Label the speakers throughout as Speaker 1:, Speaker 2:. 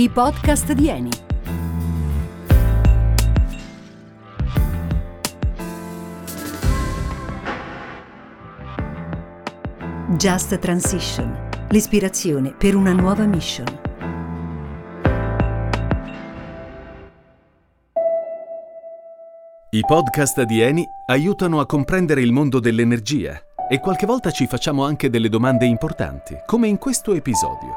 Speaker 1: I podcast di Eni. Just Transition, l'ispirazione per una nuova mission.
Speaker 2: I podcast di Eni aiutano a comprendere il mondo dell'energia e qualche volta ci facciamo anche delle domande importanti, come in questo episodio.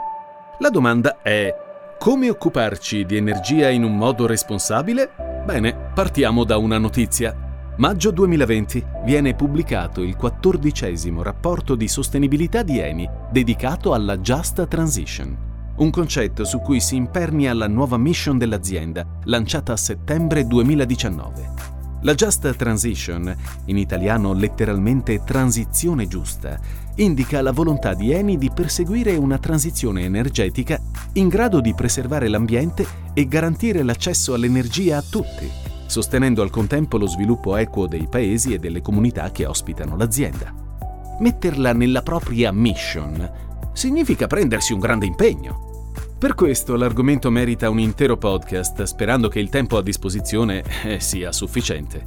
Speaker 2: La domanda è come occuparci di energia in un modo responsabile? Bene, partiamo da una notizia. Maggio 2020 viene pubblicato il quattordicesimo rapporto di sostenibilità di Eni dedicato alla Just Transition, un concetto su cui si impernia la nuova mission dell'azienda lanciata a settembre 2019. La Just Transition, in italiano letteralmente transizione giusta, indica la volontà di Eni di perseguire una transizione energetica in grado di preservare l'ambiente e garantire l'accesso all'energia a tutti, sostenendo al contempo lo sviluppo equo dei paesi e delle comunità che ospitano l'azienda. Metterla nella propria mission significa prendersi un grande impegno per questo l'argomento merita un intero podcast, sperando che il tempo a disposizione eh, sia sufficiente.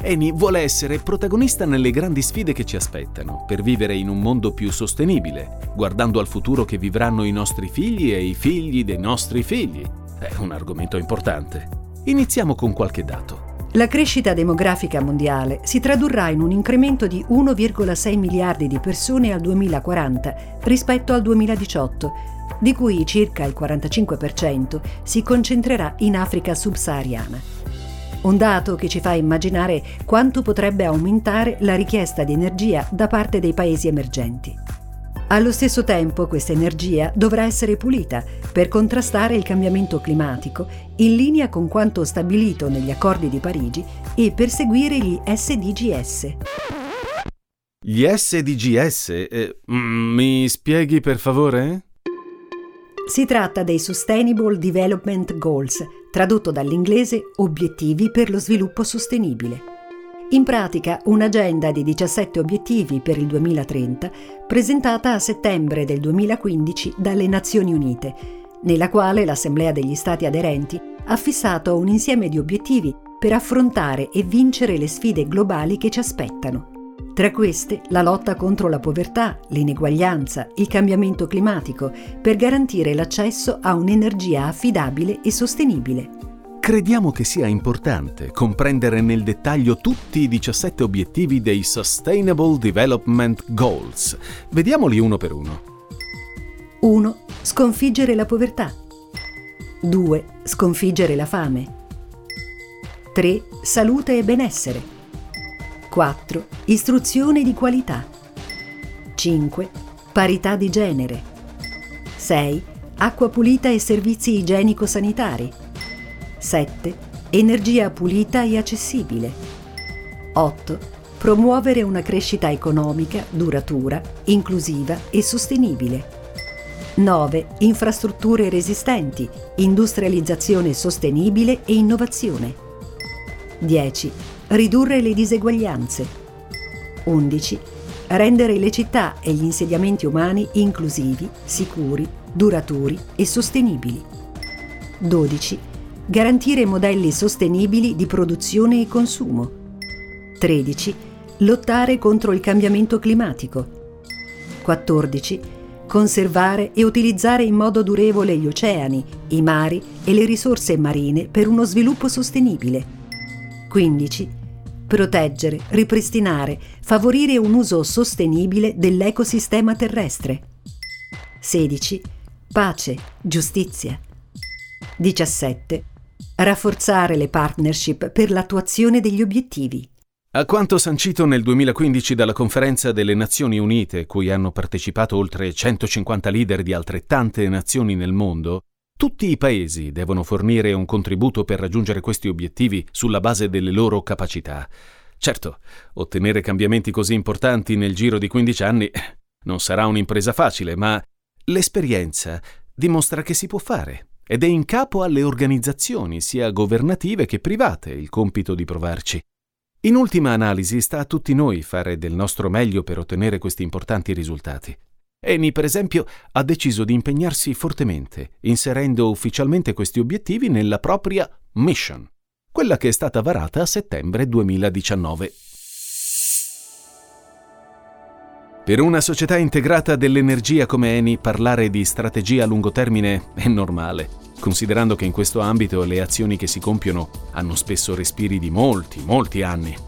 Speaker 2: Eni vuole essere protagonista nelle grandi sfide che ci aspettano, per vivere in un mondo più sostenibile, guardando al futuro che vivranno i nostri figli e i figli dei nostri figli. È un argomento importante. Iniziamo con qualche dato.
Speaker 1: La crescita demografica mondiale si tradurrà in un incremento di 1,6 miliardi di persone al 2040 rispetto al 2018 di cui circa il 45% si concentrerà in Africa subsahariana. Un dato che ci fa immaginare quanto potrebbe aumentare la richiesta di energia da parte dei paesi emergenti. Allo stesso tempo questa energia dovrà essere pulita per contrastare il cambiamento climatico in linea con quanto stabilito negli accordi di Parigi e perseguire gli SDGS.
Speaker 2: Gli SDGS? Eh, mm, mi spieghi per favore?
Speaker 1: Si tratta dei Sustainable Development Goals, tradotto dall'inglese Obiettivi per lo sviluppo sostenibile. In pratica un'agenda di 17 obiettivi per il 2030 presentata a settembre del 2015 dalle Nazioni Unite, nella quale l'Assemblea degli Stati aderenti ha fissato un insieme di obiettivi per affrontare e vincere le sfide globali che ci aspettano. Tra queste la lotta contro la povertà, l'ineguaglianza, il cambiamento climatico, per garantire l'accesso a un'energia affidabile e sostenibile.
Speaker 2: Crediamo che sia importante comprendere nel dettaglio tutti i 17 obiettivi dei Sustainable Development Goals. Vediamoli uno per uno.
Speaker 1: 1. Sconfiggere la povertà. 2. Sconfiggere la fame. 3. Salute e benessere. 4. Istruzione di qualità. 5. Parità di genere. 6. Acqua pulita e servizi igienico-sanitari. 7. Energia pulita e accessibile. 8. Promuovere una crescita economica duratura, inclusiva e sostenibile. 9. Infrastrutture resistenti, industrializzazione sostenibile e innovazione. 10 Ridurre le diseguaglianze. 11. Rendere le città e gli insediamenti umani inclusivi, sicuri, duraturi e sostenibili. 12. Garantire modelli sostenibili di produzione e consumo. 13. Lottare contro il cambiamento climatico. 14. Conservare e utilizzare in modo durevole gli oceani, i mari e le risorse marine per uno sviluppo sostenibile. 15 proteggere, ripristinare, favorire un uso sostenibile dell'ecosistema terrestre. 16. Pace, giustizia. 17. Rafforzare le partnership per l'attuazione degli obiettivi.
Speaker 2: A quanto sancito nel 2015 dalla Conferenza delle Nazioni Unite, cui hanno partecipato oltre 150 leader di altrettante nazioni nel mondo, tutti i paesi devono fornire un contributo per raggiungere questi obiettivi sulla base delle loro capacità. Certo, ottenere cambiamenti così importanti nel giro di 15 anni non sarà un'impresa facile, ma l'esperienza dimostra che si può fare ed è in capo alle organizzazioni, sia governative che private, il compito di provarci. In ultima analisi sta a tutti noi fare del nostro meglio per ottenere questi importanti risultati. Eni, per esempio, ha deciso di impegnarsi fortemente, inserendo ufficialmente questi obiettivi nella propria mission, quella che è stata varata a settembre 2019. Per una società integrata dell'energia come Eni, parlare di strategia a lungo termine è normale, considerando che in questo ambito le azioni che si compiono hanno spesso respiri di molti, molti anni.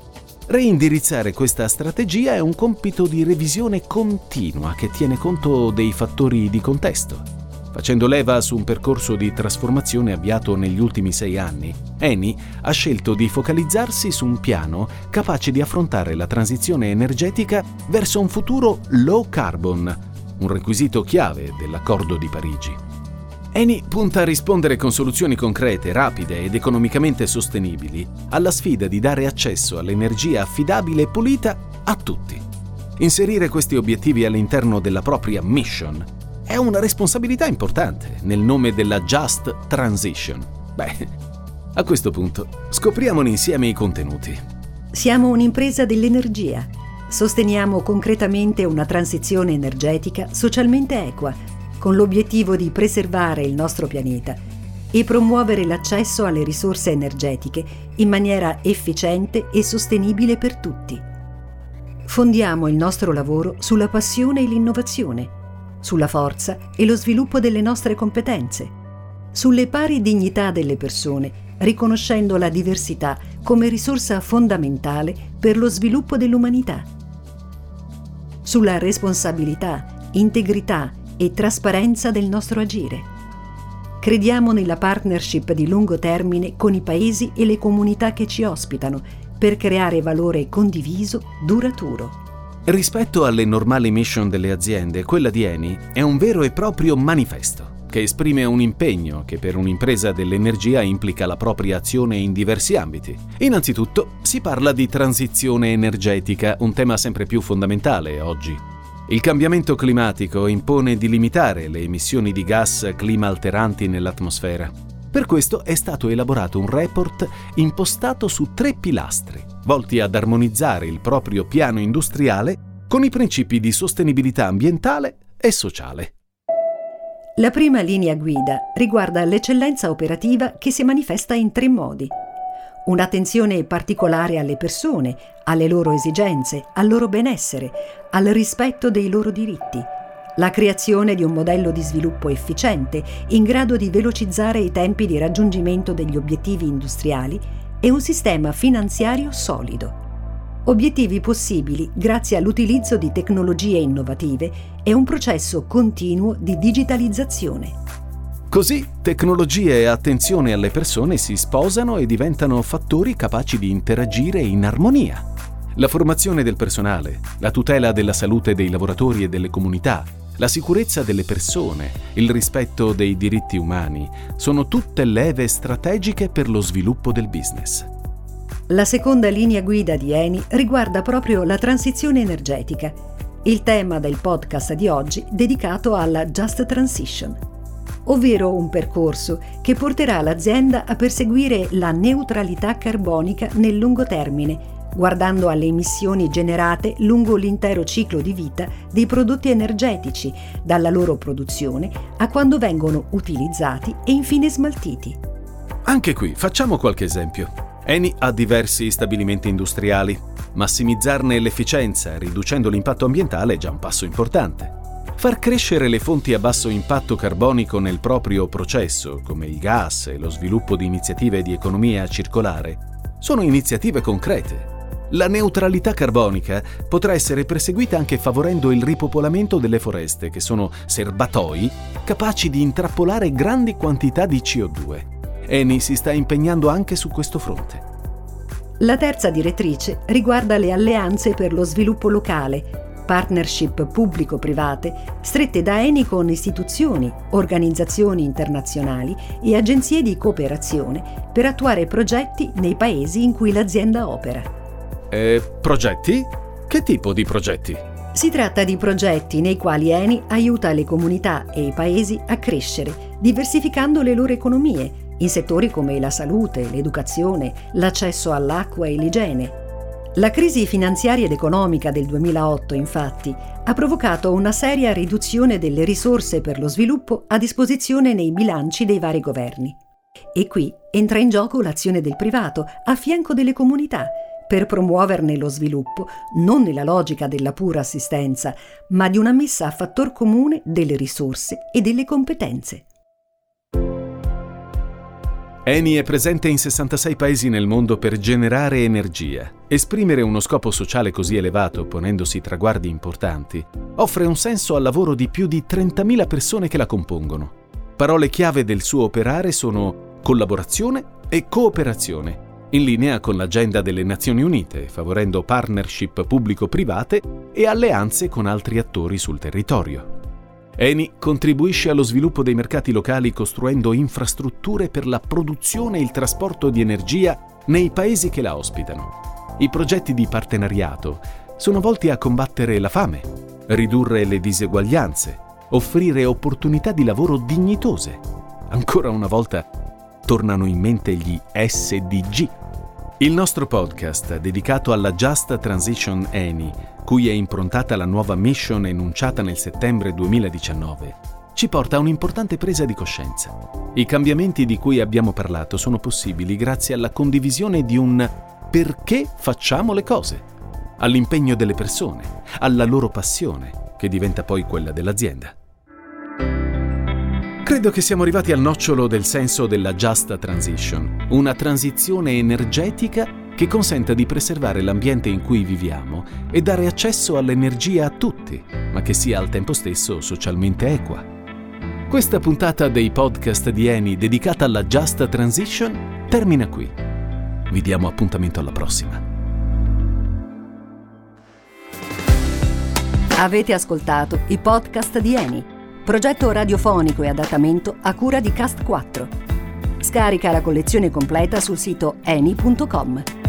Speaker 2: Reindirizzare questa strategia è un compito di revisione continua che tiene conto dei fattori di contesto. Facendo leva su un percorso di trasformazione avviato negli ultimi sei anni, Eni ha scelto di focalizzarsi su un piano capace di affrontare la transizione energetica verso un futuro low carbon, un requisito chiave dell'accordo di Parigi. Eni punta a rispondere con soluzioni concrete, rapide ed economicamente sostenibili alla sfida di dare accesso all'energia affidabile e pulita a tutti. Inserire questi obiettivi all'interno della propria mission è una responsabilità importante nel nome della Just Transition. Beh, a questo punto scopriamone insieme i contenuti.
Speaker 1: Siamo un'impresa dell'energia. Sosteniamo concretamente una transizione energetica socialmente equa con l'obiettivo di preservare il nostro pianeta e promuovere l'accesso alle risorse energetiche in maniera efficiente e sostenibile per tutti. Fondiamo il nostro lavoro sulla passione e l'innovazione, sulla forza e lo sviluppo delle nostre competenze, sulle pari dignità delle persone, riconoscendo la diversità come risorsa fondamentale per lo sviluppo dell'umanità, sulla responsabilità, integrità e trasparenza del nostro agire. Crediamo nella partnership di lungo termine con i paesi e le comunità che ci ospitano per creare valore condiviso duraturo.
Speaker 2: Rispetto alle normali mission delle aziende, quella di Eni è un vero e proprio manifesto che esprime un impegno che per un'impresa dell'energia implica la propria azione in diversi ambiti. Innanzitutto si parla di transizione energetica, un tema sempre più fondamentale oggi. Il cambiamento climatico impone di limitare le emissioni di gas clima alteranti nell'atmosfera. Per questo è stato elaborato un report impostato su tre pilastri, volti ad armonizzare il proprio piano industriale con i principi di sostenibilità ambientale e sociale.
Speaker 1: La prima linea guida riguarda l'eccellenza operativa che si manifesta in tre modi un'attenzione particolare alle persone, alle loro esigenze, al loro benessere, al rispetto dei loro diritti, la creazione di un modello di sviluppo efficiente in grado di velocizzare i tempi di raggiungimento degli obiettivi industriali e un sistema finanziario solido. Obiettivi possibili grazie all'utilizzo di tecnologie innovative e un processo continuo di digitalizzazione.
Speaker 2: Così tecnologia e attenzione alle persone si sposano e diventano fattori capaci di interagire in armonia. La formazione del personale, la tutela della salute dei lavoratori e delle comunità, la sicurezza delle persone, il rispetto dei diritti umani sono tutte leve strategiche per lo sviluppo del business.
Speaker 1: La seconda linea guida di Eni riguarda proprio la transizione energetica, il tema del podcast di oggi dedicato alla Just Transition ovvero un percorso che porterà l'azienda a perseguire la neutralità carbonica nel lungo termine, guardando alle emissioni generate lungo l'intero ciclo di vita dei prodotti energetici, dalla loro produzione a quando vengono utilizzati e infine smaltiti.
Speaker 2: Anche qui facciamo qualche esempio. Eni ha diversi stabilimenti industriali. Massimizzarne l'efficienza riducendo l'impatto ambientale è già un passo importante. Far crescere le fonti a basso impatto carbonico nel proprio processo, come il gas e lo sviluppo di iniziative di economia circolare, sono iniziative concrete. La neutralità carbonica potrà essere perseguita anche favorendo il ripopolamento delle foreste, che sono serbatoi capaci di intrappolare grandi quantità di CO2. Eni si sta impegnando anche su questo fronte.
Speaker 1: La terza direttrice riguarda le alleanze per lo sviluppo locale, partnership pubblico-private strette da Eni con istituzioni, organizzazioni internazionali e agenzie di cooperazione per attuare progetti nei paesi in cui l'azienda opera.
Speaker 2: Eh, progetti? Che tipo di progetti?
Speaker 1: Si tratta di progetti nei quali Eni aiuta le comunità e i paesi a crescere, diversificando le loro economie in settori come la salute, l'educazione, l'accesso all'acqua e l'igiene, La crisi finanziaria ed economica del 2008, infatti, ha provocato una seria riduzione delle risorse per lo sviluppo a disposizione nei bilanci dei vari governi. E qui entra in gioco l'azione del privato a fianco delle comunità per promuoverne lo sviluppo, non nella logica della pura assistenza, ma di una messa a fattor comune delle risorse e delle competenze.
Speaker 2: Eni è presente in 66 paesi nel mondo per generare energia. Esprimere uno scopo sociale così elevato, ponendosi traguardi importanti, offre un senso al lavoro di più di 30.000 persone che la compongono. Parole chiave del suo operare sono collaborazione e cooperazione, in linea con l'agenda delle Nazioni Unite, favorendo partnership pubblico-private e alleanze con altri attori sul territorio. Eni contribuisce allo sviluppo dei mercati locali costruendo infrastrutture per la produzione e il trasporto di energia nei paesi che la ospitano. I progetti di partenariato sono volti a combattere la fame, ridurre le diseguaglianze, offrire opportunità di lavoro dignitose. Ancora una volta tornano in mente gli SDG. Il nostro podcast, dedicato alla Just Transition Eni, cui è improntata la nuova mission enunciata nel settembre 2019, ci porta a un'importante presa di coscienza. I cambiamenti di cui abbiamo parlato sono possibili grazie alla condivisione di un perché facciamo le cose, all'impegno delle persone, alla loro passione, che diventa poi quella dell'azienda. Credo che siamo arrivati al nocciolo del senso della Just Transition, una transizione energetica che consenta di preservare l'ambiente in cui viviamo e dare accesso all'energia a tutti, ma che sia al tempo stesso socialmente equa. Questa puntata dei podcast di Eni dedicata alla Just Transition termina qui. Vi diamo appuntamento alla prossima.
Speaker 1: Avete ascoltato i podcast di Eni, progetto radiofonico e adattamento a cura di Cast 4. Scarica la collezione completa sul sito eni.com.